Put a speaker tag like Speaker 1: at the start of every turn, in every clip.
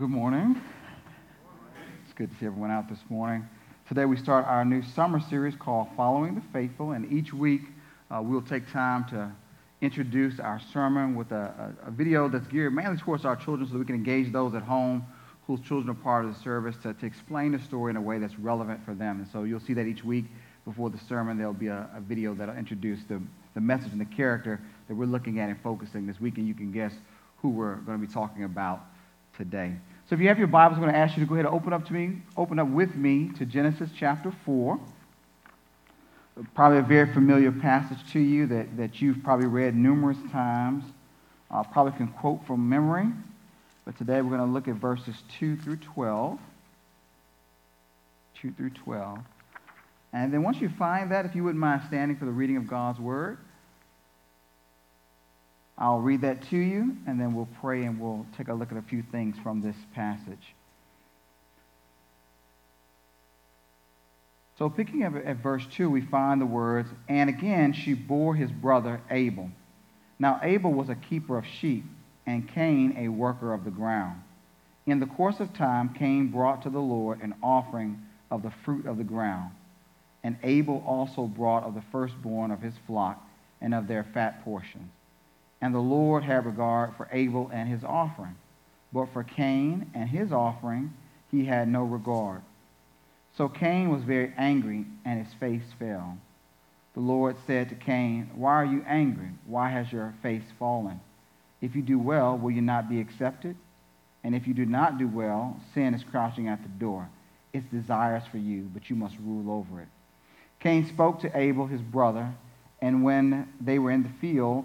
Speaker 1: Good morning. It's good to see everyone out this morning. Today we start our new summer series called Following the Faithful, and each week uh, we'll take time to introduce our sermon with a, a, a, video that's geared mainly towards our children so that we can engage those at home whose children are part of the service to, to explain the story in a way that's relevant for them. And so you'll see that each week before the sermon there'll be a, a video that'll introduce the, the message and the character that we're looking at and focusing this week, and you can guess who we're going to be talking about today. So if you have your Bibles, I'm going to ask you to go ahead and open up to me, open up with me to Genesis chapter 4. Probably a very familiar passage to you that, that you've probably read numerous times. Uh, probably can quote from memory. But today we're going to look at verses 2 through 12. 2 through 12. And then once you find that, if you wouldn't mind standing for the reading of God's word. I'll read that to you, and then we'll pray and we'll take a look at a few things from this passage. So, picking up at verse 2, we find the words, And again she bore his brother Abel. Now, Abel was a keeper of sheep, and Cain a worker of the ground. In the course of time, Cain brought to the Lord an offering of the fruit of the ground. And Abel also brought of the firstborn of his flock and of their fat portions. And the Lord had regard for Abel and his offering. But for Cain and his offering, he had no regard. So Cain was very angry, and his face fell. The Lord said to Cain, Why are you angry? Why has your face fallen? If you do well, will you not be accepted? And if you do not do well, sin is crouching at the door. Its desires for you, but you must rule over it. Cain spoke to Abel, his brother, and when they were in the field,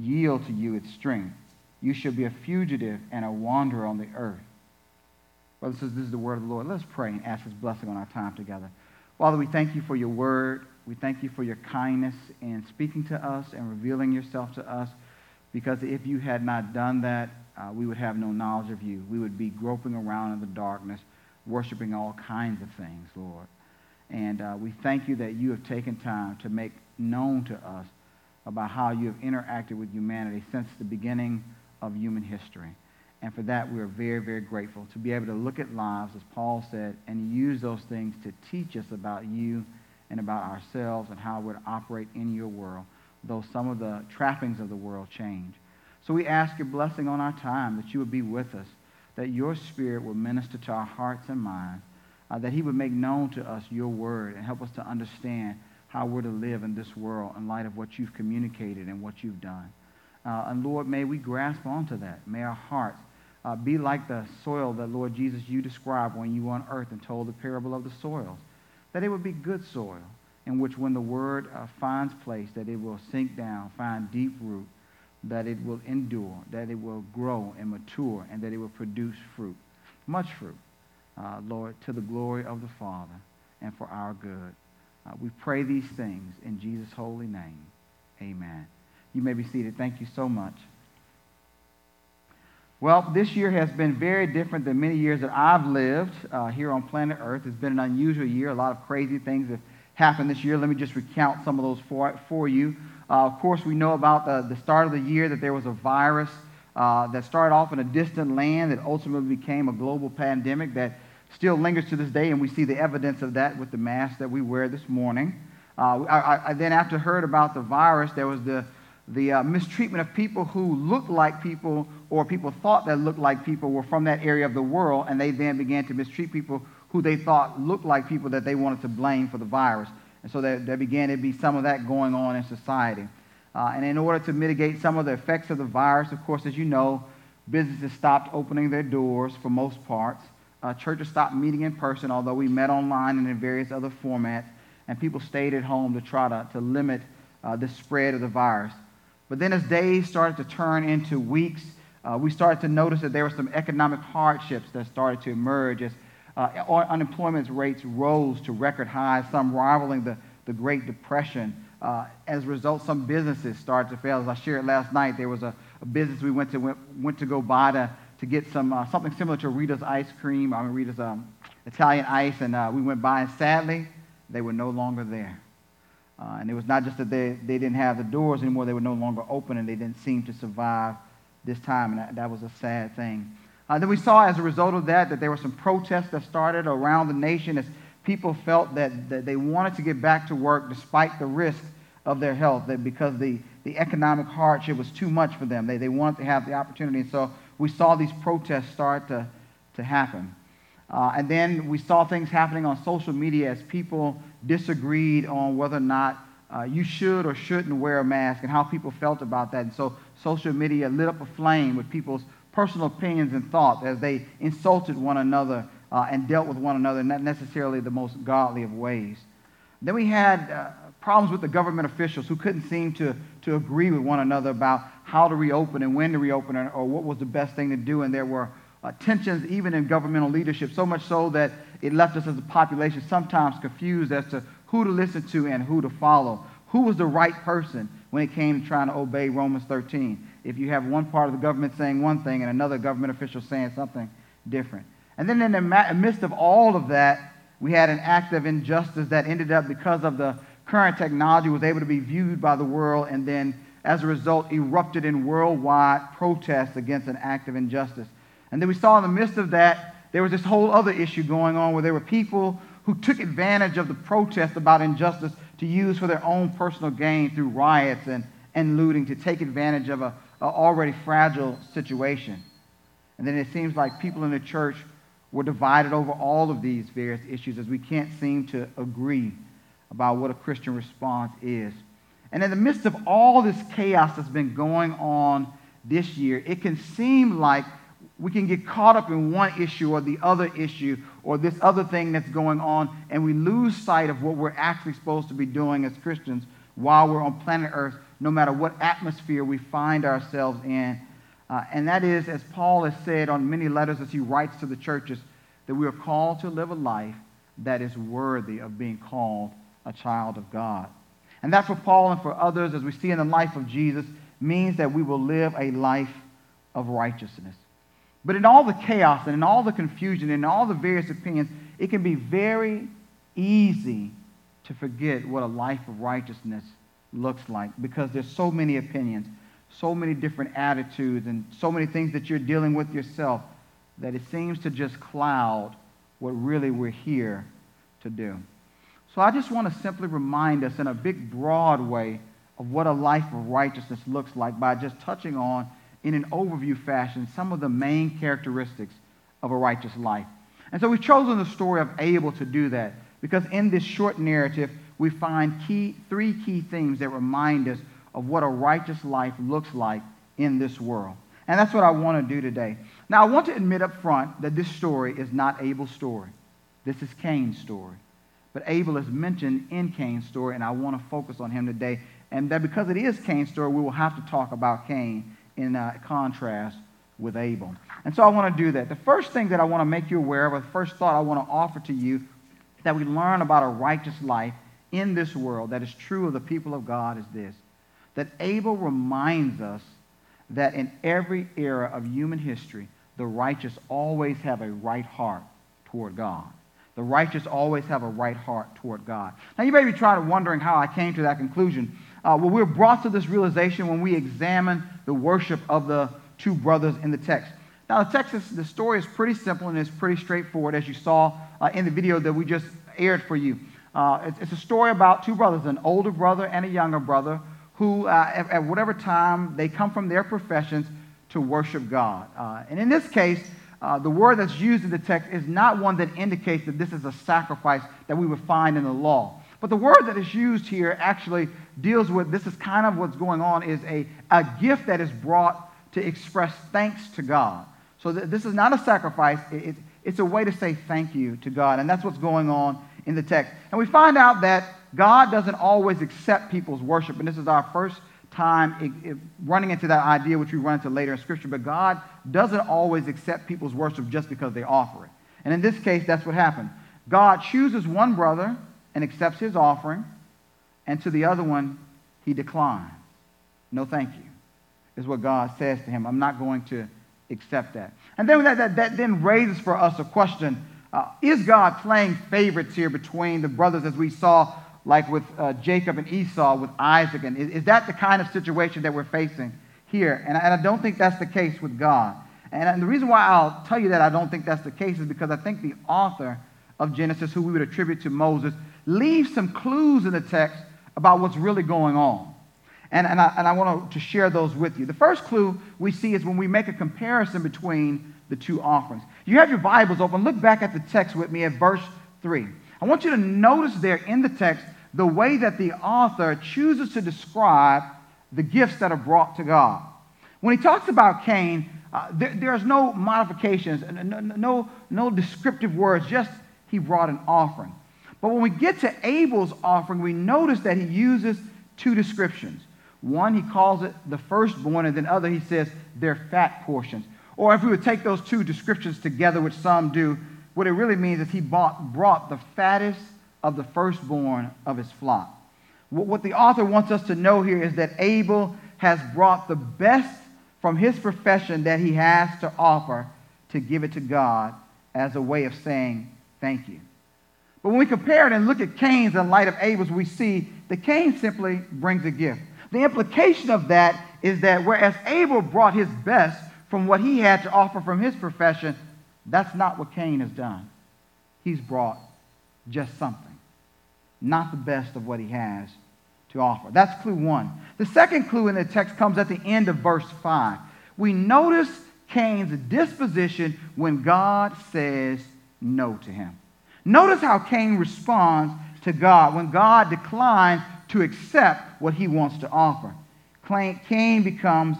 Speaker 1: yield to you its strength. You shall be a fugitive and a wanderer on the earth. Brothers and sisters, this is the word of the Lord. Let's pray and ask his blessing on our time together. Father, we thank you for your word. We thank you for your kindness in speaking to us and revealing yourself to us. Because if you had not done that, uh, we would have no knowledge of you. We would be groping around in the darkness, worshiping all kinds of things, Lord. And uh, we thank you that you have taken time to make known to us about how you have interacted with humanity since the beginning of human history. And for that, we are very, very grateful to be able to look at lives, as Paul said, and use those things to teach us about you and about ourselves and how to operate in your world, though some of the trappings of the world change. So we ask your blessing on our time, that you would be with us, that your spirit would minister to our hearts and minds, uh, that he would make known to us your word and help us to understand how we're to live in this world in light of what you've communicated and what you've done. Uh, and Lord, may we grasp onto that. May our hearts uh, be like the soil that, Lord Jesus, you described when you were on earth and told the parable of the soils. That it would be good soil in which when the word uh, finds place, that it will sink down, find deep root, that it will endure, that it will grow and mature, and that it will produce fruit, much fruit, uh, Lord, to the glory of the Father and for our good. Uh, we pray these things in Jesus' holy name. Amen. You may be seated. Thank you so much. Well, this year has been very different than many years that I've lived uh, here on planet Earth. It's been an unusual year. A lot of crazy things have happened this year. Let me just recount some of those for, for you. Uh, of course, we know about the, the start of the year that there was a virus uh, that started off in a distant land that ultimately became a global pandemic that still lingers to this day, and we see the evidence of that with the mask that we wear this morning. Uh, I, I, then, after heard about the virus, there was the, the uh, mistreatment of people who looked like people or people thought that looked like people were from that area of the world, and they then began to mistreat people who they thought looked like people that they wanted to blame for the virus. And so there, there began to be some of that going on in society. Uh, and in order to mitigate some of the effects of the virus, of course, as you know, businesses stopped opening their doors for most parts uh, churches stopped meeting in person, although we met online and in various other formats, and people stayed at home to try to, to limit uh, the spread of the virus. But then, as days started to turn into weeks, Uh, we started to notice that there were some economic hardships that started to emerge as uh, unemployment rates rose to record highs, some rivaling the, the Great Depression. Uh, as a result, some businesses started to fail. As I shared last night, there was a, a business we went to, went, went to go buy to, to get some, uh, something similar to Rita's ice cream, I mean, Rita's um, Italian ice, and uh, we went by, and sadly, they were no longer there. Uh, and it was not just that they, they didn't have the doors anymore, they were no longer open, and they didn't seem to survive this time, and that, that was a sad thing. Uh, then we saw as a result of that that there were some protests that started around the nation as people felt that, that they wanted to get back to work despite the risk of their health, that because the, the economic hardship was too much for them. They, they wanted to have the opportunity. And so we saw these protests start to, to happen. Uh, and then we saw things happening on social media as people disagreed on whether or not uh, you should or shouldn't wear a mask and how people felt about that. And so social media lit up a flame with people's personal opinions and thoughts as they insulted one another uh, and dealt with one another, not necessarily the most godly of ways. Then we had uh, problems with the government officials who couldn't seem to, to agree with one another about how to reopen and when to reopen or, or what was the best thing to do. And there were uh, tensions even in governmental leadership, so much so that it left us as a population sometimes confused as to who to listen to and who to follow. Who was the right person when it came to trying to obey Romans 13? If you have one part of the government saying one thing and another government official saying something different. And then in the midst of all of that, we had an act of injustice that ended up because of the current technology was able to be viewed by the world and then as a result erupted in worldwide protests against an act of injustice. And then we saw in the midst of that, there was this whole other issue going on where there were people who took advantage of the protest about injustice to use for their own personal gain through riots and, and looting to take advantage of an already fragile situation. And then it seems like people in the church were divided over all of these various issues as we can't seem to agree about what a Christian response is. And in the midst of all this chaos that's been going on this year, it can seem like we can get caught up in one issue or the other issue or this other thing that's going on, and we lose sight of what we're actually supposed to be doing as Christians while we're on planet Earth, no matter what atmosphere we find ourselves in. Uh, and that is, as Paul has said on many letters as he writes to the churches, that we are called to live a life that is worthy of being called a child of God. And that for Paul and for others, as we see in the life of Jesus, means that we will live a life of righteousness. But in all the chaos and in all the confusion and all the various opinions, it can be very easy to forget what a life of righteousness looks like because there's so many opinions, so many different attitudes, and so many things that you're dealing with yourself that it seems to just cloud what really we're here to do. So I just want to simply remind us in a big, broad way of what a life of righteousness looks like by just touching on in an overview fashion some of the main characteristics of a righteous life. And so we've chosen the story of Abel to do that because in this short narrative, we find key, three key themes that remind us of what a righteous life looks like in this world. And that's what I want to do today. Now, I want to admit up front that this story is not Abel's story. This is Cain's story. But Abel is mentioned in Cain's story, and I want to focus on him today. And that because it is Cain's story, we will have to talk about Cain in uh, contrast with Abel. And so I want to do that. The first thing that I want to make you aware of, or the first thought I want to offer to you that we learn about a righteous life in this world that is true of the people of God is this that Abel reminds us that in every era of human history, the righteous always have a right heart toward God. The righteous always have a right heart toward God. Now, you may be trying to wondering how I came to that conclusion. Uh, well, we're brought to this realization when we examine the worship of the two brothers in the text. Now, the text, is, the story is pretty simple and it's pretty straightforward, as you saw uh, in the video that we just aired for you. Uh, it's, it's, a story about two brothers, an older brother and a younger brother, who, uh, at, at, whatever time they come from their professions to worship God. Uh, and in this case, uh, the word that's used in the text is not one that indicates that this is a sacrifice that we would find in the law. But the word that is used here actually deals with this is kind of what's going on is a, a gift that is brought to express thanks to God. So th- this is not a sacrifice, it, it, it's a way to say thank you to God. And that's what's going on in the text. And we find out that God doesn't always accept people's worship. And this is our first time it, it, running into that idea, which we run into later in Scripture, but God doesn't always accept people's worship just because they offer it. And in this case, that's what happened. God chooses one brother and accepts his offering, and to the other one, he declines. No, thank you, is what God says to him. I'm not going to accept that. And then that, that, that then raises for us a question uh, Is God playing favorites here between the brothers as we saw, like with uh, Jacob and Esau, with Isaac? And is, is, that the kind of situation that we're facing here? And, and I don't think that's the case with God. And, and the reason why I'll tell you that I don't think that's the case is because I think the author of Genesis, who we would attribute to Moses, leaves some clues in the text about what's really going on. And, and, I, and I want to share those with you. The first clue we see is when we make a comparison between the two offerings. You have your Bibles open. Look back at the text with me at verse 3. I want you to notice there in the text the way that the author chooses to describe the gifts that are brought to God. When he talks about Cain, uh, there, there's no modifications, no, no, no descriptive words, just he brought an offering. But when we get to Abel's offering, we notice that he uses two descriptions. One, he calls it the firstborn, and then other, he says they're fat portions. Or if we would take those two descriptions together, which some do, what it really means is he bought, brought the fattest of the firstborn of his flock. What the author wants us to know here is that Abel has brought the best from his profession that he has to offer to give it to God as a way of saying thank you. But when we compare it and look at Cain's in light of Abel's, we see that Cain simply brings a gift. The implication of that is that whereas Abel brought his best from what he had to offer from his profession, that's not what Cain has done. He's brought just something, not the best of what he has to offer. That's clue one. The second clue in the text comes at the end of verse 5. We notice Cain's disposition when God says no to him. Notice how Cain responds to God when God declines to accept what he wants to offer. Cain becomes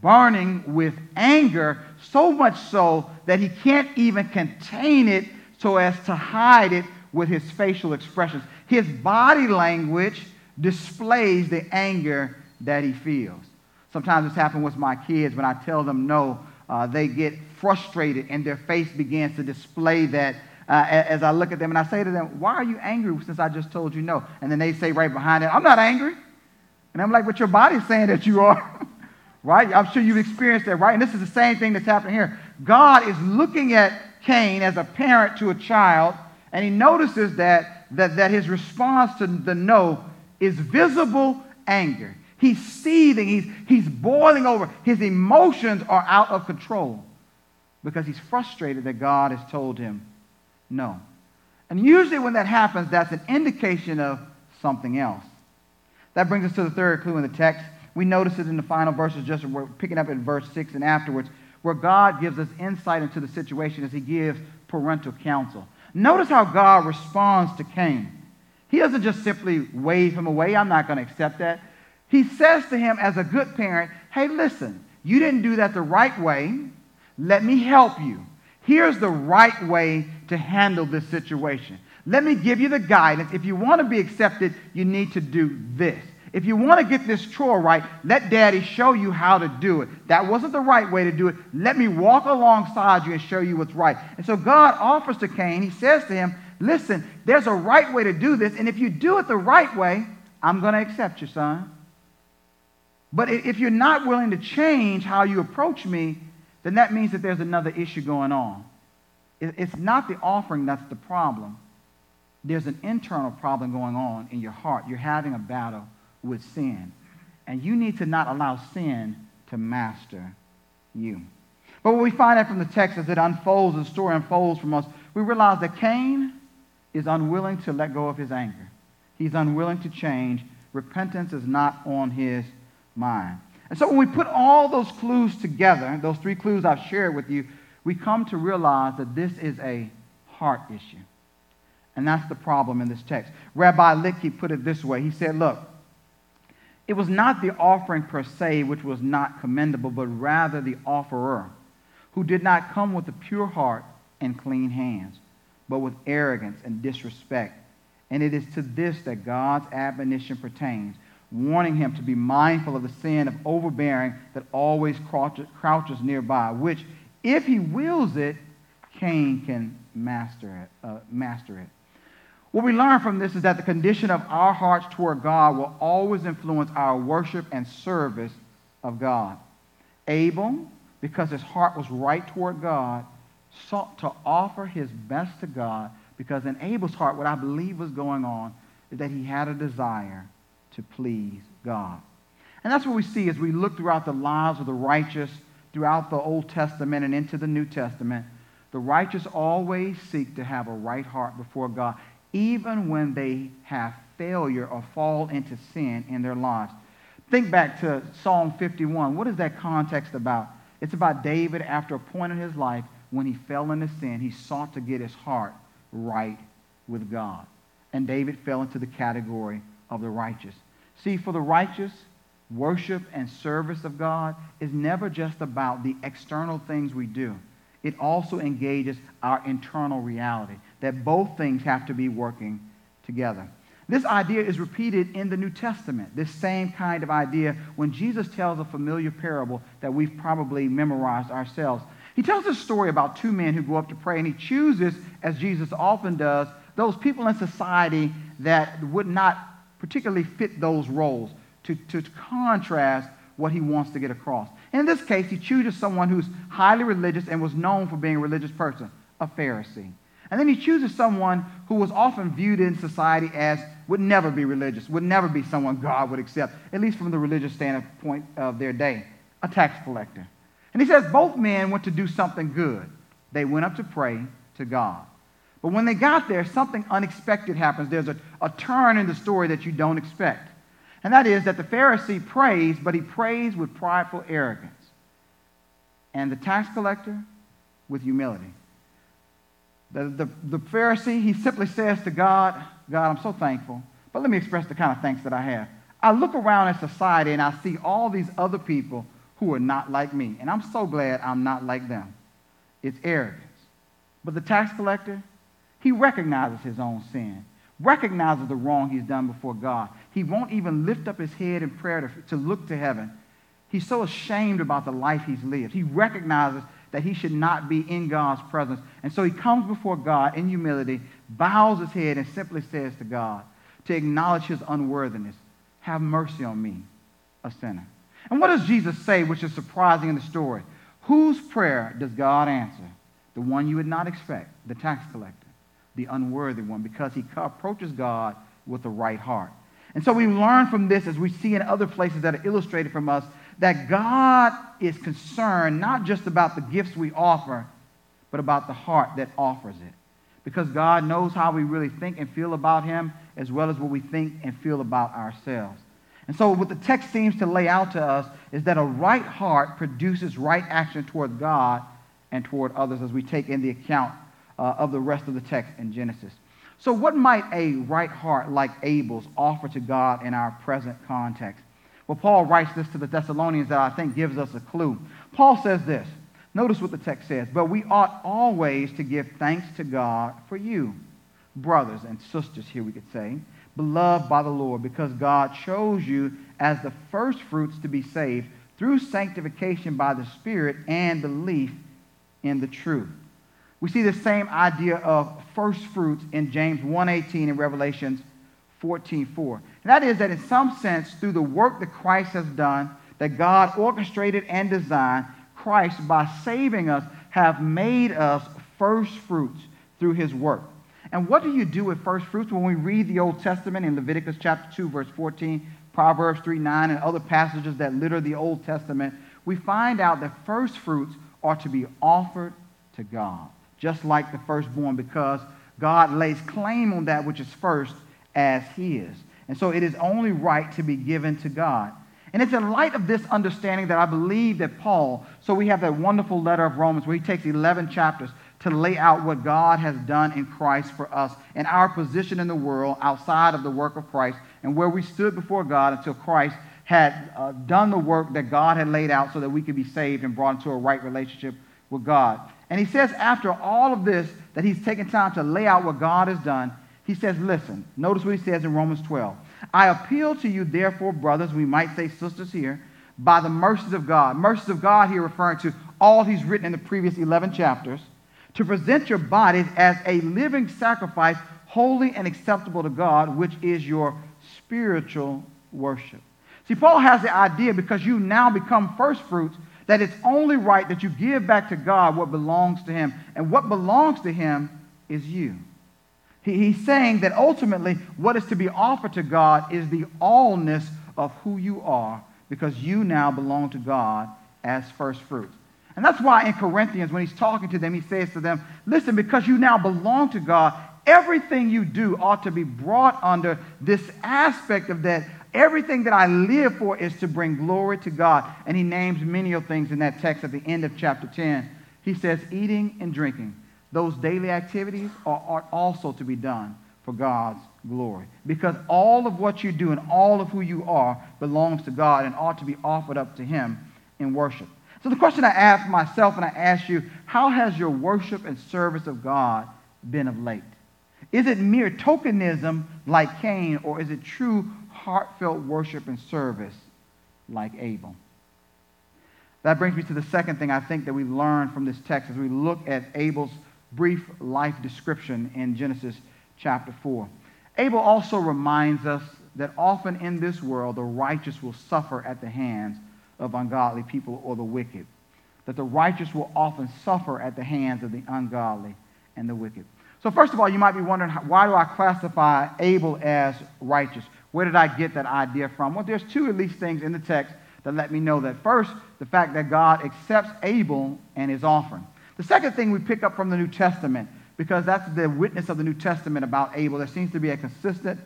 Speaker 1: burning with anger, so much so that he can't even contain it so as to hide it with his facial expressions. His body language displays the anger that he feels. Sometimes this happens with my kids when I tell them no, uh, they get frustrated and their face begins to display that uh, as I look at them and I say to them, Why are you angry since I just told you no? And then they say right behind it, I'm not angry. And I'm like, But your body's saying that you are. right? I'm sure you've experienced that, right? And this is the same thing that's happening here. God is looking at Cain as a parent to a child, and he notices that, that, that his response to the no is visible anger. He's seething, he's, he's boiling over. His emotions are out of control because he's frustrated that God has told him no. And usually when that happens, that's an indication of something else. That brings us to the third clue in the text. We notice it in the final verses, just we're picking up in verse 6 and afterwards, where God gives us insight into the situation as he gives parental counsel. Notice how God responds to Cain. He doesn't just simply wave him away. I'm not going to accept that. He says to him, as a good parent, hey, listen, you didn't do that the right way. Let me help you. Here's the right way to handle this situation. Let me give you the guidance. If you want to be accepted, you need to do this. If you want to get this chore right, let daddy show you how to do it. That wasn't the right way to do it. Let me walk alongside you and show you what's right. And so God offers to Cain, he says to him, Listen, there's a right way to do this, and if you do it the right way, I'm going to accept you, son. But if you're not willing to change how you approach me, then that means that there's another issue going on. It's not the offering that's the problem. There's an internal problem going on in your heart. You're having a battle with sin. And you need to not allow sin to master you. But what we find out from the text as it unfolds, the story unfolds from us, we realize that Cain is unwilling to let go of his anger. He's unwilling to change. Repentance is not on his mind. And so when we put all those clues together, those three clues I've shared with you, we come to realize that this is a heart issue. And that's the problem in this text. Rabbi Litke put it this way. He said, look, it was not the offering per se which was not commendable, but rather the offerer, who did not come with a pure heart and clean hands, but with arrogance and disrespect. And it is to this that God's admonition pertains. warning him to be mindful of the sin of overbearing that always crouches nearby, which, if he wills it, Cain can master it. Uh, master it. What we learn from this is that the condition of our hearts toward God will always influence our worship and service of God. Abel, because his heart was right toward God, sought to offer his best to God because in Abel's heart, what I believe was going on is that he had a desire to please God. And that's what we see as we look throughout the lives of the righteous throughout the Old Testament and into the New Testament. The righteous always seek to have a right heart before God, even when they have failure or fall into sin in their lives. Think back to Psalm 51. What is that context about? It's about David after a point in his life when he fell into sin, he sought to get his heart right with God. And David fell into the category of the righteous. See, for the righteous, worship and service of God is never just about the external things we do. It also engages our internal reality, that both things have to be working together. This idea is repeated in the New Testament, this same kind of idea when Jesus tells a familiar parable that we've probably memorized ourselves. He tells a story about two men who go up to pray, and he chooses, as Jesus often does, those people in society that would not particularly fit those roles to, to contrast what he wants to get across. In this case, he chooses someone who's highly religious and was known for being a religious person, a Pharisee. And then he chooses someone who was often viewed in society as would never be religious, would never be someone God would accept, at least from the religious standpoint of their day, a tax collector. And he says both men went to do something good. They went up to pray to God. But when they got there, something unexpected happens. There's a, a turn in the story that you don't expect. And that is that the Pharisee prays, but he prays with prideful arrogance. And the tax collector with humility. The, the, the Pharisee, he simply says to God, God, I'm so thankful, but let me express the kind of thanks that I have. I look around at society and I see all these other people who are not like me. And I'm so glad I'm not like them. It's arrogance. But the tax collector, he recognizes his own sin, recognizes the wrong he's done before God. He won't even lift up his head in prayer to, to look to heaven. He's so ashamed about the life he's lived. He recognizes that he should not be in God's presence. And so he comes before God in humility, bows his head, and simply says to God, to acknowledge his unworthiness, Have mercy on me, a sinner. And what does Jesus say, which is surprising in the story? Whose prayer does God answer? The one you would not expect, the tax collector, the unworthy one, because he approaches God with the right heart. And so we learn from this, as we see in other places that are illustrated from us, that God is concerned not just about the gifts we offer, but about the heart that offers it. Because God knows how we really think and feel about Him, as well as what we think and feel about ourselves. And so, what the text seems to lay out to us is that a right heart produces right action toward God and toward others as we take in the account uh, of the rest of the text in Genesis. So, what might a right heart like Abel's offer to God in our present context? Well, Paul writes this to the Thessalonians that I think gives us a clue. Paul says this. Notice what the text says. But we ought always to give thanks to God for you, brothers and sisters, here we could say beloved by the Lord, because God chose you as the first fruits to be saved through sanctification by the Spirit and belief in the truth. We see the same idea of first fruits in James 1:18 and Revelations 14:4. And that is that in some sense, through the work that Christ has done, that God orchestrated and designed, Christ, by saving us, have made us first fruits through his work. And what do you do with first fruits? When we read the Old Testament in Leviticus chapter 2, verse 14, Proverbs 3, 9, and other passages that litter the Old Testament, we find out that first fruits are to be offered to God, just like the firstborn, because God lays claim on that which is first as his. And so it is only right to be given to God. And it's in light of this understanding that I believe that Paul, so we have that wonderful letter of Romans where he takes 11 chapters to lay out what God has done in Christ for us and our position in the world outside of the work of Christ and where we stood before God until Christ had uh, done the work that God had laid out so that we could be saved and brought into a right relationship with God. And he says, after all of this, that he's taken time to lay out what God has done. He says, listen, notice what he says in Romans 12. I appeal to you, therefore, brothers, we might say sisters here, by the mercies of God. Mercies of God here referring to all he's written in the previous 11 chapters, to present your bodies as a living sacrifice, holy and acceptable to God, which is your spiritual worship. See, Paul has the idea because you now become first fruits that it's only right that you give back to God what belongs to him. And what belongs to him is you. He, he's saying that ultimately what is to be offered to God is the allness of who you are because you now belong to God as first fruits. And that's why in Corinthians, when he's talking to them, he says to them, Listen, because you now belong to God, everything you do ought to be brought under this aspect of that. Everything that I live for is to bring glory to God. And he names many of things in that text at the end of chapter 10. He says, Eating and drinking, those daily activities are, are also to be done for God's glory. Because all of what you do and all of who you are belongs to God and ought to be offered up to Him in worship. So the question I ask myself and I ask you, how has your worship and service of God been of late? Is it mere tokenism like Cain, or is it true heartfelt worship and service like Abel? That brings me to the second thing I think that we learn from this text as we look at Abel's brief life description in Genesis chapter 4. Abel also reminds us that often in this world the righteous will suffer at the hands of ungodly people or the wicked. That the righteous will often suffer at the hands of the ungodly and the wicked. So, first of all, you might be wondering why do I classify Abel as righteous? Where did I get that idea from? Well, there's two at least things in the text that let me know that. First, the fact that God accepts Abel and his offering. The second thing we pick up from the New Testament because that's the witness of the New Testament about Abel. There seems to be a consistent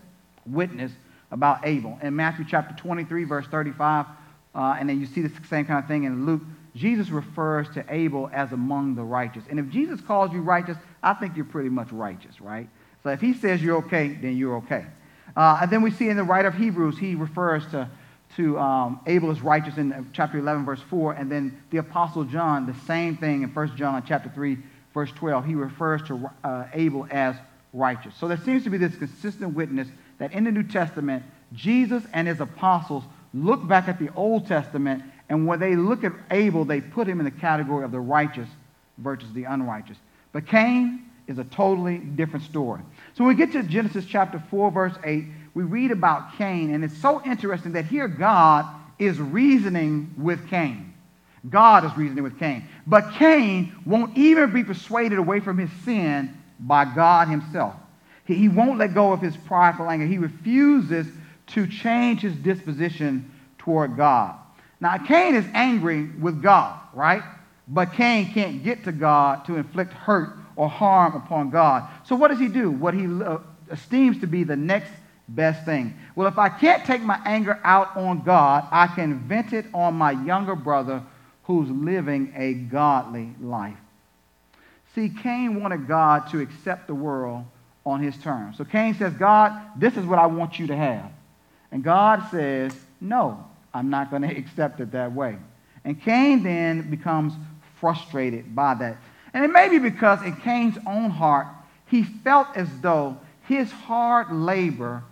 Speaker 1: witness about Abel. In Matthew chapter 23, verse 35, uh, and then you see the same kind of thing in Luke, Jesus refers to Abel as among the righteous. And if Jesus calls you righteous, I think you're pretty much righteous, right? So if he says you're okay, then you're okay. Uh, and then we see in the writer of Hebrews, he refers to, to um, Abel is righteous in chapter 11, verse 4. And then the Apostle John, the same thing in 1 John chapter 3, verse 12, he refers to uh, Abel as righteous. So there seems to be this consistent witness that in the New Testament, Jesus and his apostles look back at the Old Testament, and when they look at Abel, they put him in the category of the righteous versus the unrighteous. But Cain is a totally different story. So when we get to Genesis chapter 4, verse 8, we read about Cain, and it's so interesting that here God is reasoning with Cain. God is reasoning with Cain. But Cain won't even be persuaded away from his sin by God himself. He, he won't let go of his prideful anger. He refuses to change his disposition toward God. Now, Cain is angry with God, right? But Cain can't get to God to inflict hurt or harm upon God. So, what does he do? What he uh, esteems to be the next best thing. Well, if I can't take my anger out on God, I can vent it on my younger brother who's living a godly life. See, Cain wanted God to accept the world on his terms. So Cain says, God, this is what I want you to have. And God says, No, I'm not going to accept it that way. And Cain then becomes frustrated by that. And it may be because in Cain's own heart, he felt as though his hard labor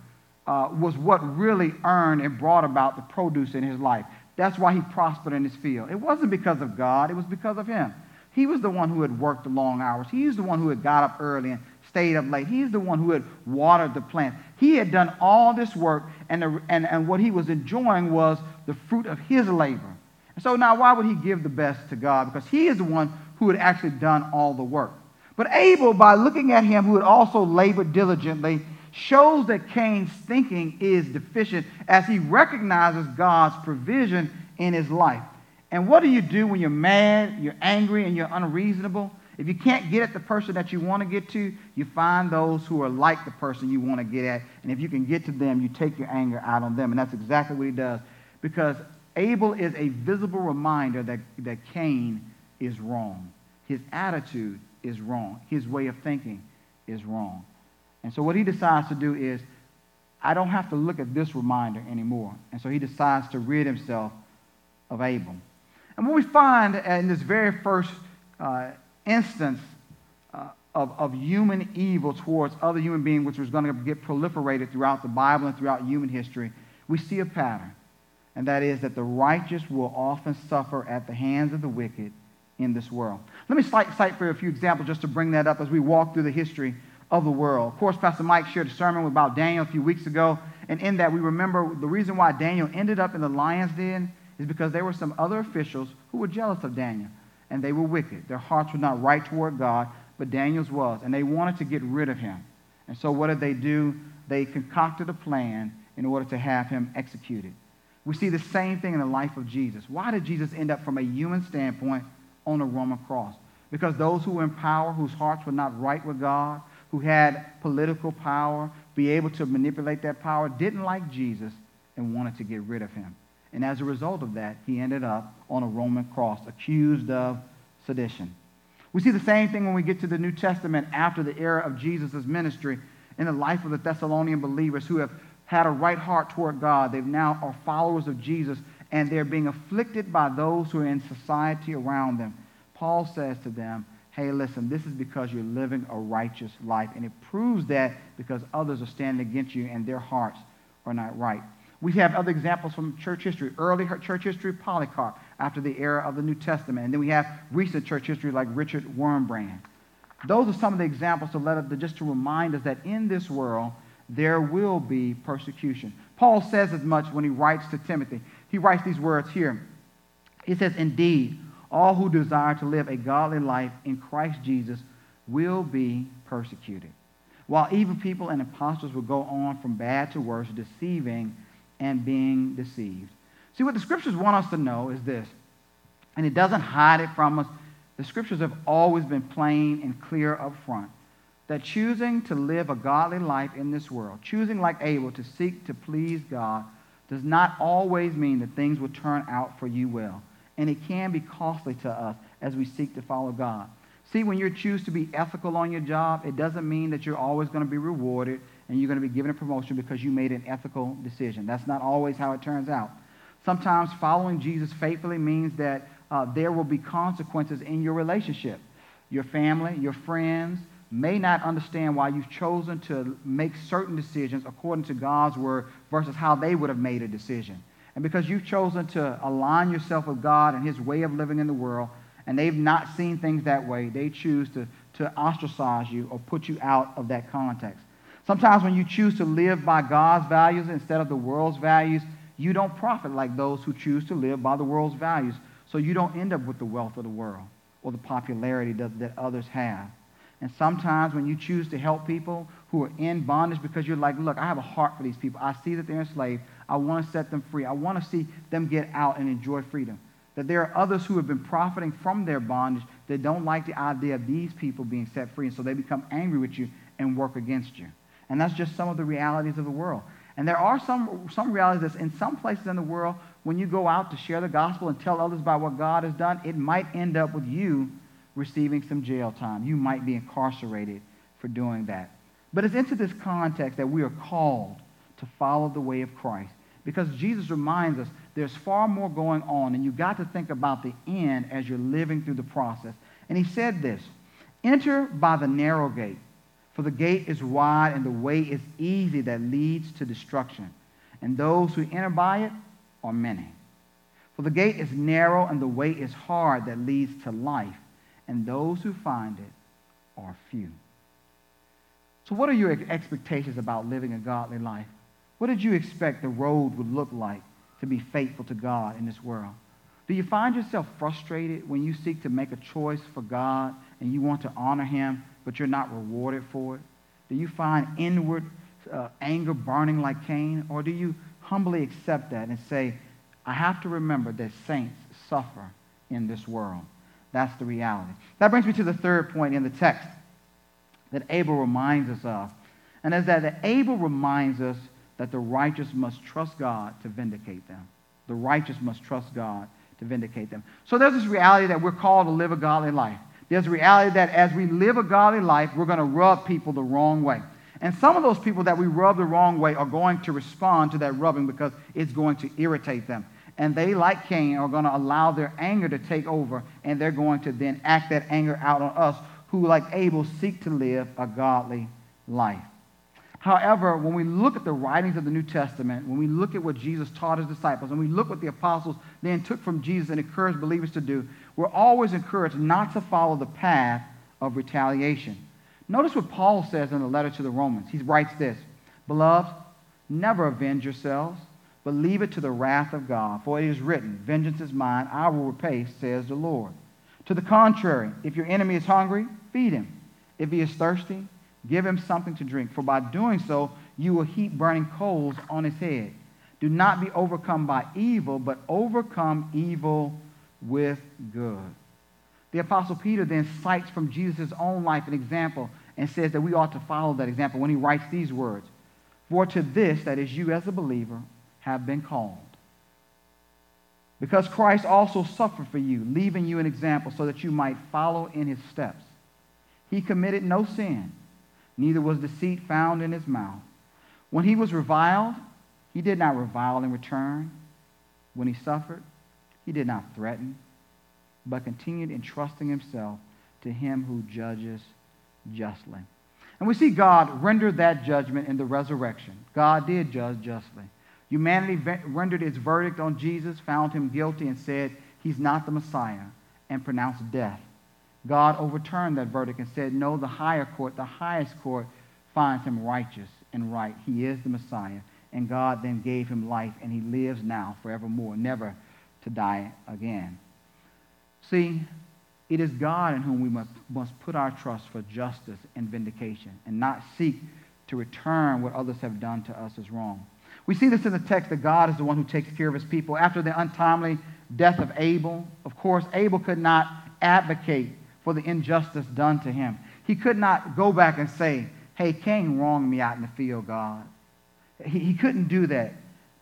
Speaker 1: uh, was what really earned and brought about the produce in his life. That's why he prospered in his field. It wasn't because of God, it was because of him. He was the one who had worked the long hours. He's the one who had got up early and stayed up late. He's the one who had watered the plant. He had done all this work, and, the, and, and what he was enjoying was the fruit of his labor. And so now, why would he give the best to God? Because he is the one who had actually done all the work. But Abel, by looking at him who had also labored diligently, shows that Cain's thinking is deficient as he recognizes God's provision in his life. And what do you do when you're mad, you're angry, and you're unreasonable? If you can't get at the person that you want to get to, you find those who are like the person you want to get at. And if you can get to them, you take your anger out on them. And that's exactly what he does. Because Abel is a visible reminder that, that Cain is wrong. His attitude is wrong. His way of thinking is wrong. And so what he decides to do is, I don't have to look at this reminder anymore. And so he decides to rid himself of Abel. And what we find in this very first uh, instance uh, of, of human evil towards other human beings, which was going to get proliferated throughout the Bible and throughout human history, we see a pattern. And that is that the righteous will often suffer at the hands of the wicked in this world. Let me cite, cite for a few examples just to bring that up as we walk through the history of the world. Of course, Pastor Mike shared a sermon about Daniel a few weeks ago, and in that we remember the reason why Daniel ended up in the lion's den is because there were some other officials who were jealous of Daniel, and they were wicked. Their hearts were not right toward God, but Daniel's was, and they wanted to get rid of him. And so what did they do? They concocted a plan in order to have him executed. We see the same thing in the life of Jesus. Why did Jesus end up from a human standpoint on a Roman cross? Because those who were in power, whose hearts were not right with God, who had political power, be able to manipulate that power, didn't like Jesus and wanted to get rid of him. And as a result of that, he ended up on a Roman cross, accused of sedition. We see the same thing when we get to the New Testament after the era of Jesus' ministry in the life of the Thessalonian believers who have had a right heart toward God. They now are followers of Jesus, and they're being afflicted by those who are in society around them. Paul says to them, hey, listen, this is because you're living a righteous life. And it proves that because others are standing against you and their hearts are not right. We have other examples from church history. Early church history, Polycarp, after the era of the New Testament. And then we have recent church history like Richard Wurmbrand. Those are some of the examples to let us, just to remind us that in this world, there will be persecution. Paul says as much when he writes to Timothy. He writes these words here. He says, Indeed, all who desire to live a godly life in Christ Jesus will be persecuted. While evil people and impostors will go on from bad to worse, deceiving and being deceived. See, what the scriptures want us to know is this, and it doesn't hide it from us. The scriptures have always been plain and clear up front that choosing to live a godly life in this world, choosing like Abel to seek to please God, does not always mean that things will turn out for you well and it can be costly to us as we seek to follow God. See, when you choose to be ethical on your job, it doesn't mean that you're always going to be rewarded and you're going to be given a promotion because you made an ethical decision. That's not always how it turns out. Sometimes following Jesus faithfully means that uh, there will be consequences in your relationship. Your family, your friends may not understand why you've chosen to make certain decisions according to God's word versus how they would have made a decision. And because you've chosen to align yourself with God and His way of living in the world, and they've not seen things that way, they choose to, to ostracize you or put you out of that context. Sometimes when you choose to live by God's values instead of the world's values, you don't profit like those who choose to live by the world's values. So you don't end up with the wealth of the world or the popularity that, that others have. And sometimes when you choose to help people who are in bondage because you're like, look, I have a heart for these people. I see that they're enslaved. I want to set them free. I want to see them get out and enjoy freedom. That there are others who have been profiting from their bondage that don't like the idea of these people being set free. And so they become angry with you and work against you. And that's just some of the realities of the world. And there are some, some realities that in some places in the world, when you go out to share the gospel and tell others about what God has done, it might end up with you receiving some jail time. You might be incarcerated for doing that. But it's into this context that we are called to follow the way of Christ. Because Jesus reminds us there's far more going on, and you've got to think about the end as you're living through the process. And he said this Enter by the narrow gate, for the gate is wide and the way is easy that leads to destruction. And those who enter by it are many. For the gate is narrow and the way is hard that leads to life, and those who find it are few. So, what are your expectations about living a godly life? What did you expect the road would look like to be faithful to God in this world? Do you find yourself frustrated when you seek to make a choice for God and you want to honor Him, but you're not rewarded for it? Do you find inward uh, anger burning like Cain? Or do you humbly accept that and say, I have to remember that saints suffer in this world? That's the reality. That brings me to the third point in the text that Abel reminds us of. And is that Abel reminds us that the righteous must trust God to vindicate them. The righteous must trust God to vindicate them. So there's this reality that we're called to live a godly life. There's a reality that as we live a godly life, we're going to rub people the wrong way. And some of those people that we rub the wrong way are going to respond to that rubbing because it's going to irritate them. And they, like Cain, are going to allow their anger to take over, and they're going to then act that anger out on us who, like Abel, seek to live a godly life. However, when we look at the writings of the New Testament, when we look at what Jesus taught his disciples, and we look what the apostles then took from Jesus and encouraged believers to do, we're always encouraged not to follow the path of retaliation. Notice what Paul says in the letter to the Romans. He writes this Beloved, never avenge yourselves, but leave it to the wrath of God. For it is written, Vengeance is mine, I will repay, says the Lord. To the contrary, if your enemy is hungry, feed him. If he is thirsty, Give him something to drink, for by doing so, you will heap burning coals on his head. Do not be overcome by evil, but overcome evil with good. The Apostle Peter then cites from Jesus' own life an example and says that we ought to follow that example when he writes these words For to this, that is, you as a believer, have been called. Because Christ also suffered for you, leaving you an example so that you might follow in his steps. He committed no sin neither was deceit found in his mouth. When he was reviled, he did not revile in return. When he suffered, he did not threaten, but continued entrusting himself to him who judges justly. And we see God render that judgment in the resurrection. God did judge justly. Humanity rendered its verdict on Jesus, found him guilty, and said he's not the Messiah, and pronounced death. God overturned that verdict and said, No, the higher court, the highest court, finds him righteous and right. He is the Messiah. And God then gave him life, and he lives now forevermore, never to die again. See, it is God in whom we must, must put our trust for justice and vindication and not seek to return what others have done to us as wrong. We see this in the text that God is the one who takes care of his people. After the untimely death of Abel, of course, Abel could not advocate for the injustice done to him. He could not go back and say, Hey, Cain wronged me out in the field, God. He, he couldn't do that.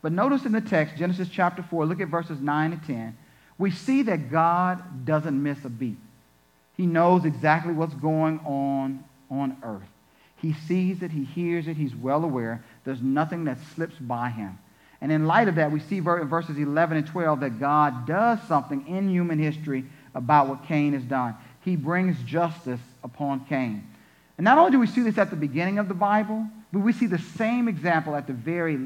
Speaker 1: But notice in the text, Genesis chapter 4, look at verses 9 and 10. We see that God doesn't miss a beat. He knows exactly what's going on on earth. He sees it, he hears it, he's well aware. There's nothing that slips by him. And in light of that, we see in verses 11 and 12 that God does something in human history about what Cain has done he brings justice upon Cain. And not only do we see this at the beginning of the Bible, but we see the same example at the very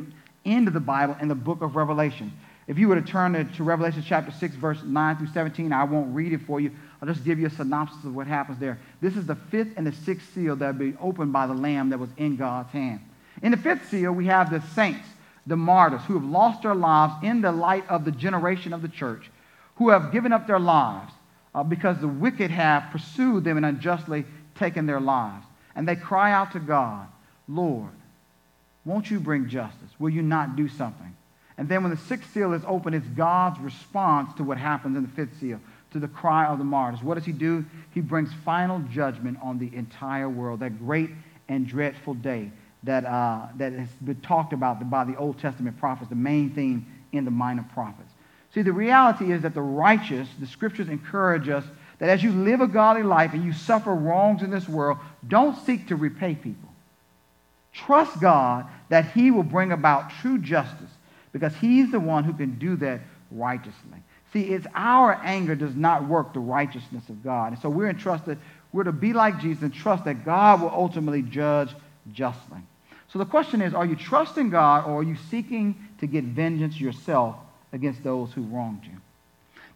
Speaker 1: end of the Bible in the book of Revelation. If you were to turn to, to Revelation chapter 6, verse 9 through 17, I won't read it for you. I'll just give you a synopsis of what happens there. This is the fifth and the sixth seal that will be opened by the Lamb that was in God's hand. In the fifth seal, we have the saints, the martyrs, who have lost their lives in the light of the generation of the church, who have given up their lives uh, because the wicked have pursued them and unjustly taken their lives. And they cry out to God, Lord, won't you bring justice? Will you not do something? And then when the sixth seal is open, it's God's response to what happens in the fifth seal, to the cry of the martyrs. What does he do? He brings final judgment on the entire world, that great and dreadful day that, uh, that has been talked about by the Old Testament prophets, the main theme in the minor prophets. See, the reality is that the righteous, the scriptures encourage us that as you live a godly life and you suffer wrongs in this world, don't seek to repay people. Trust God that He will bring about true justice because He's the one who can do that righteously. See, it's our anger does not work the righteousness of God. And so we're entrusted, we're to be like Jesus and trust that God will ultimately judge justly. So the question is, are you trusting God or are you seeking to get vengeance yourself against those who wronged you.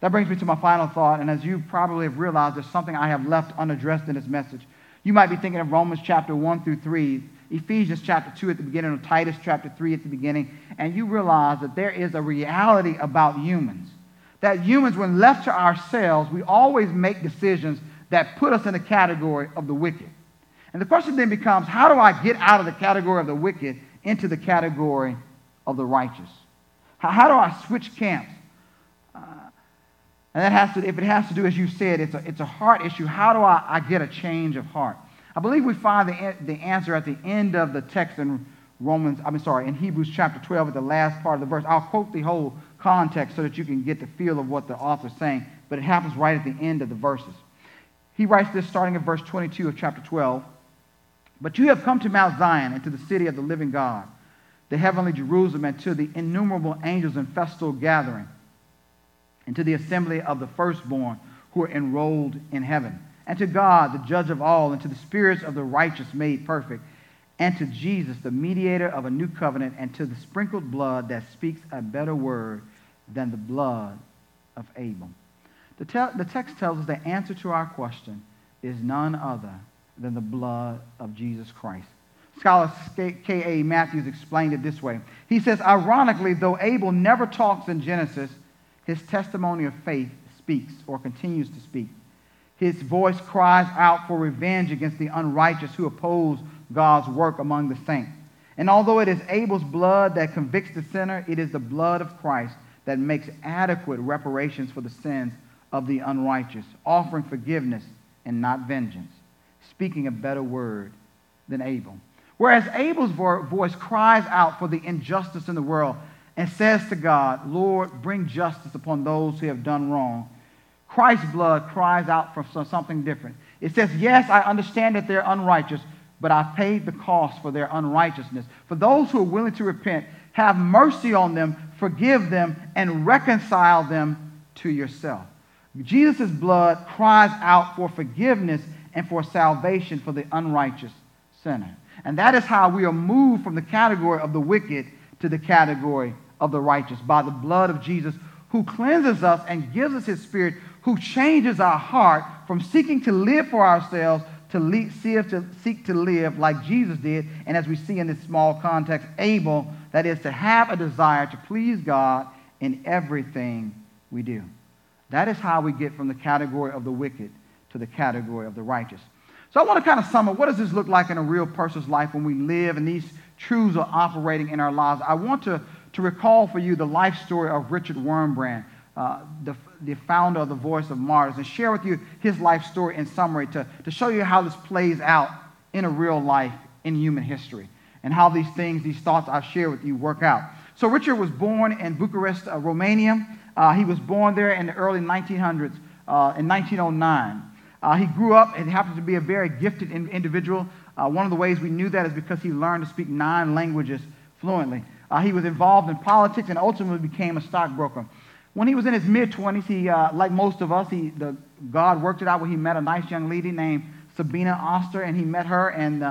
Speaker 1: That brings me to my final thought, and as you probably have realized, there's something I have left unaddressed in this message. You might be thinking of Romans chapter 1 through 3, Ephesians chapter 2 at the beginning, or Titus chapter 3 at the beginning, and you realize that there is a reality about humans. That humans, when left to ourselves, we always make decisions that put us in the category of the wicked. And the question then becomes how do I get out of the category of the wicked into the category of the righteous? How, how do I switch camps? Uh, and that has to, if it has to do, as you said, it's a, it's a heart issue. How do I, I get a change of heart? I believe we find the, the answer at the end of the text in Romans, I'm sorry, in Hebrews chapter 12 at the last part of the verse. I'll quote the whole context so that you can get the feel of what the author's saying, but it happens right at the end of the verses. He writes this starting at verse 22 of chapter 12. But you have come to Mount Zion and to the city of the living God the heavenly Jerusalem, and to the innumerable angels in festal gathering, and to the assembly of the firstborn who are enrolled in heaven, and to God, the judge of all, and to the spirits of the righteous made perfect, and to Jesus, the mediator of a new covenant, and to the sprinkled blood that speaks a better word than the blood of Abel. The, te- the text tells us the answer to our question is none other than the blood of Jesus Christ. Scholar K.A. Mathews explained it this way. He says, ironically, though Abel never talks in Genesis, his testimony of faith speaks or continues to speak. His voice cries out for revenge against the unrighteous who oppose God's work among the saints. And although it is Abel's blood that convicts the sinner, it is the blood of Christ that makes adequate reparations for the sins of the unrighteous, offering forgiveness and not vengeance, speaking a better word than Abel. Whereas Abel's voice cries out for the injustice in the world and says to God, Lord, bring justice upon those who have done wrong. Christ's blood cries out for something different. It says, Yes, I understand that they're unrighteous, but I paid the cost for their unrighteousness. For those who are willing to repent, have mercy on them, forgive them, and reconcile them to yourself. Jesus' blood cries out for forgiveness and for salvation for the unrighteous sinner. And that is how we are moved from the category of the wicked to the category of the righteous by the blood of Jesus, who cleanses us and gives us his spirit, who changes our heart from seeking to live for ourselves to, to seek to live like Jesus did. And as we see in this small context, Abel, that is, to have a desire to please God in everything we do. That is how we get from the category of the wicked to the category of the righteous. So I want to kind of sum up what does this look like in a real person's life when we live and these truths are operating in our lives. I want to, to recall for you the life story of Richard Wurmbrand, uh, the, the founder of the Voice of Martyrs, and share with you his life story in summary to, to show you how this plays out in a real life in human history and how these things, these thoughts I've shared with you work out. So Richard was born in Bucharest, uh, Romania. Uh, he was born there in the early 1900s, uh, in 1909. Uh, he grew up and happened to be a very gifted in- individual. Uh, one of the ways we knew that is because he learned to speak nine languages fluently. Uh, he was involved in politics and ultimately became a stockbroker. When he was in his mid 20s, he, like most of us, he, the, God worked it out where he met a nice young lady named Sabina Oster, and he met her, and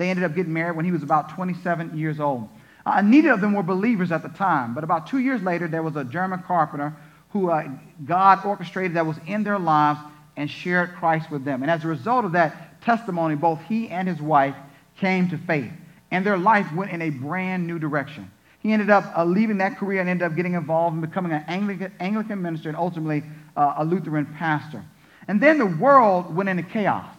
Speaker 1: they ended up getting married when he was about 27 years old. Uh, neither of them were believers at the time, but about two years later, there was a German carpenter who uh, God orchestrated that was in their lives and shared Christ with them. And as a result of that testimony, both he and his wife came to faith, and their life went in a brand new direction. He ended up uh, leaving that career and ended up getting involved in becoming an Anglican, Anglican minister and ultimately uh, a Lutheran pastor. And then the world went into chaos.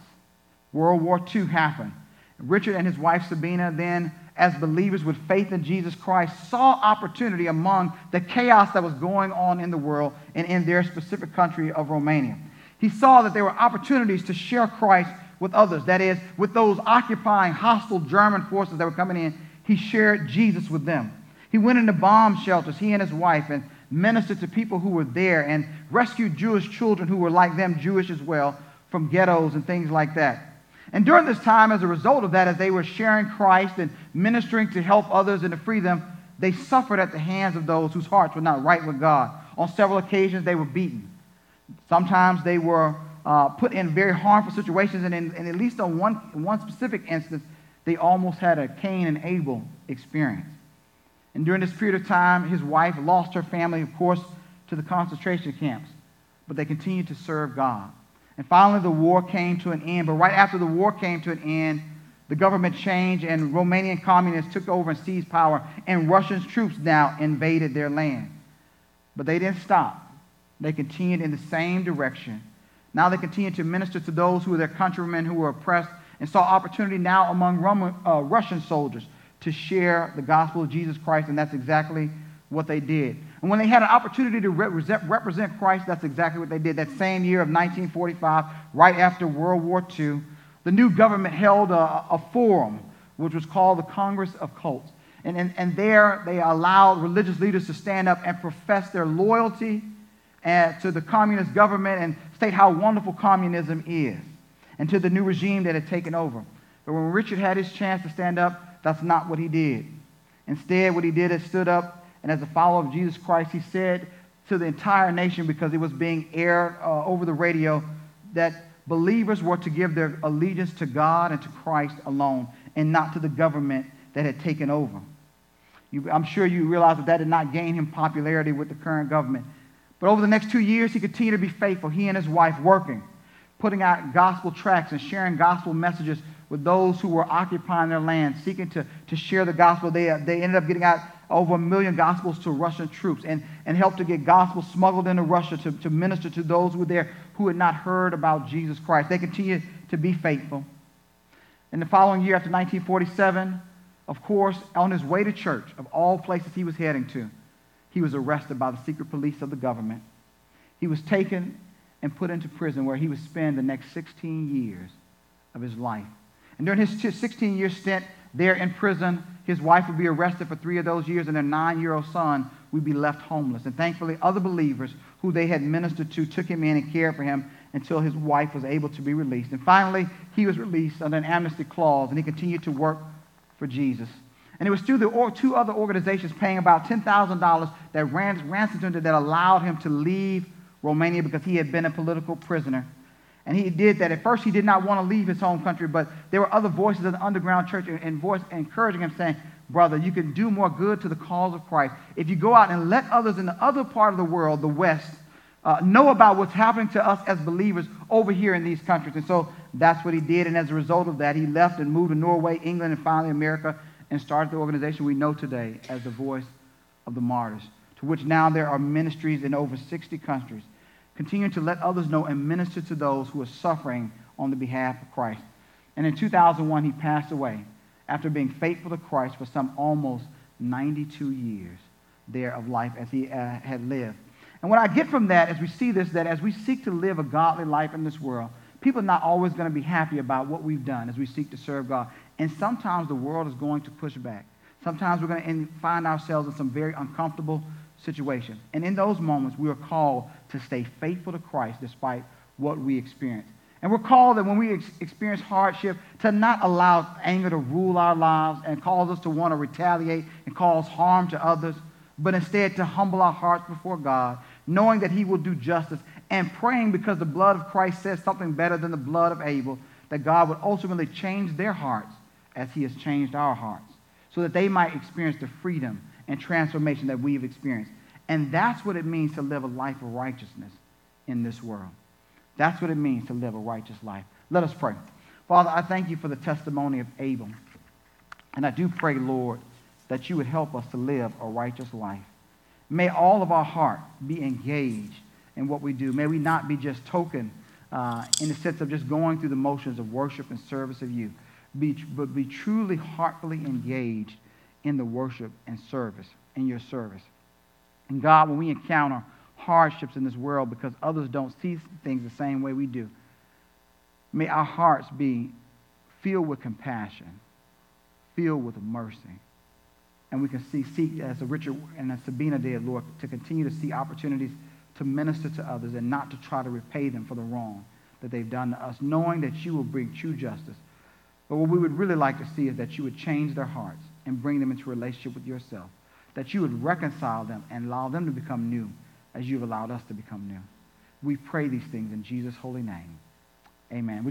Speaker 1: World War II happened. Richard and his wife Sabina then as believers with faith in Jesus Christ saw opportunity among the chaos that was going on in the world and in their specific country of Romania. He saw that there were opportunities to share Christ with others, that is, with those occupying hostile German forces that were coming in. He shared Jesus with them. He went into bomb shelters, he and his wife, and ministered to people who were there and rescued Jewish children who were like them, Jewish as well, from ghettos and things like that. And during this time, as a result of that, as they were sharing Christ and ministering to help others and to free them, they suffered at the hands of those whose hearts were not right with God. On several occasions, they were beaten. Sometimes they were uh, put in very harmful situations, and, in, at least on one, one specific instance, they almost had a Cain and Abel experience. And during this period of time, his wife lost her family, of course, to the concentration camps, but they continued to serve God. And finally, the war came to an end. But right after the war came to an end, the government changed and Romanian communists took over and seized power, and Russian troops now invaded their land. But they didn't stop. They continued in the same direction. Now they continued to minister to those who were their countrymen who were oppressed and saw opportunity now among Roman, uh, Russian soldiers to share the gospel of Jesus Christ, and that's exactly what they did. And when they had an opportunity to represent, Christ, that's exactly what they did. That same year of 1945, right after World War II, the new government held a, a forum, which was called the Congress of Cults. And, and, and there they allowed religious leaders to stand up and profess their loyalty and, to the communist government and state how wonderful communism is and to the new regime that had taken over. But when Richard had his chance to stand up, that's not what he did. Instead, what he did is stood up and as a follower of Jesus Christ, he said to the entire nation, because it was being aired uh, over the radio, that believers were to give their allegiance to God and to Christ alone and not to the government that had taken over. You, I'm sure you realize that that did not gain him popularity with the current government. But over the next two years, he continued to be faithful, he and his wife working, putting out gospel tracts and sharing gospel messages with those who were occupying their land, seeking to, to share the gospel. They, uh, they ended up getting out over a million gospels to Russian troops and, and helped to get gospel smuggled into Russia to, to minister to those who were there who had not heard about Jesus Christ. They continued to be faithful. In the following year, after 1947, of course, on his way to church, of all places he was heading to, he was arrested by the secret police of the government. He was taken and put into prison where he would spend the next 16 years of his life. And during his 16 year stint there in prison, his wife would be arrested for three of those years, and their nine year old son would be left homeless. And thankfully, other believers who they had ministered to took him in and cared for him until his wife was able to be released. And finally, he was released under an amnesty clause, and he continued to work for Jesus. And it was through the two other organizations paying about $10,000 that ransomed him that allowed him to leave Romania because he had been a political prisoner. And he did that. At first, he did not want to leave his home country, but there were other voices in the underground church and voice encouraging him, saying, Brother, you can do more good to the cause of Christ if you go out and let others in the other part of the world, the West, uh, know about what's happening to us as believers over here in these countries. And so that's what he did. And as a result of that, he left and moved to Norway, England, and finally America and started the organization we know today as the Voice of the Martyrs, to which now there are ministries in over 60 countries continuing to let others know and minister to those who are suffering on the behalf of Christ. And in 2001, he passed away after being faithful to Christ for some almost 92 years there of life as he uh, had lived. And what I get from that as we see this, that as we seek to live a godly life in this world, people are not always going to be happy about what we've done as we seek to serve God. And sometimes the world is going to push back. Sometimes we're going to find ourselves in some very uncomfortable situations. And in those moments, we are called to stay faithful to Christ despite what we experience. And we're called that when we ex- experience hardship to not allow anger to rule our lives and cause us to want to retaliate and cause harm to others, but instead to humble our hearts before God, knowing that He will do justice and praying because the blood of Christ says something better than the blood of Abel, that God would ultimately change their hearts as He has changed our hearts, so that they might experience the freedom and transformation that we've experienced. And that's what it means to live a life of righteousness in this world. That's what it means to live a righteous life. Let us pray. Father, I thank you for the testimony of Abel. And I do pray, Lord, that you would help us to live a righteous life. May all of our heart be engaged in what we do. May we not be just token uh, in the sense of just going through the motions of worship and service of you, be, but be truly heartfully engaged in the worship and service, in your service. And God, when we encounter hardships in this world because others don't see things the same way we do, may our hearts be filled with compassion, filled with mercy. And we can see, seek, as Richard and as Sabina did, Lord, to continue to see opportunities to minister to others and not to try to repay them for the wrong that they've done to us, knowing that you will bring true justice. But what we would really like to see is that you would change their hearts and bring them into relationship with yourself that you would reconcile them and allow them to become new as you've allowed us to become new. We pray these things in Jesus' holy name. Amen. Would you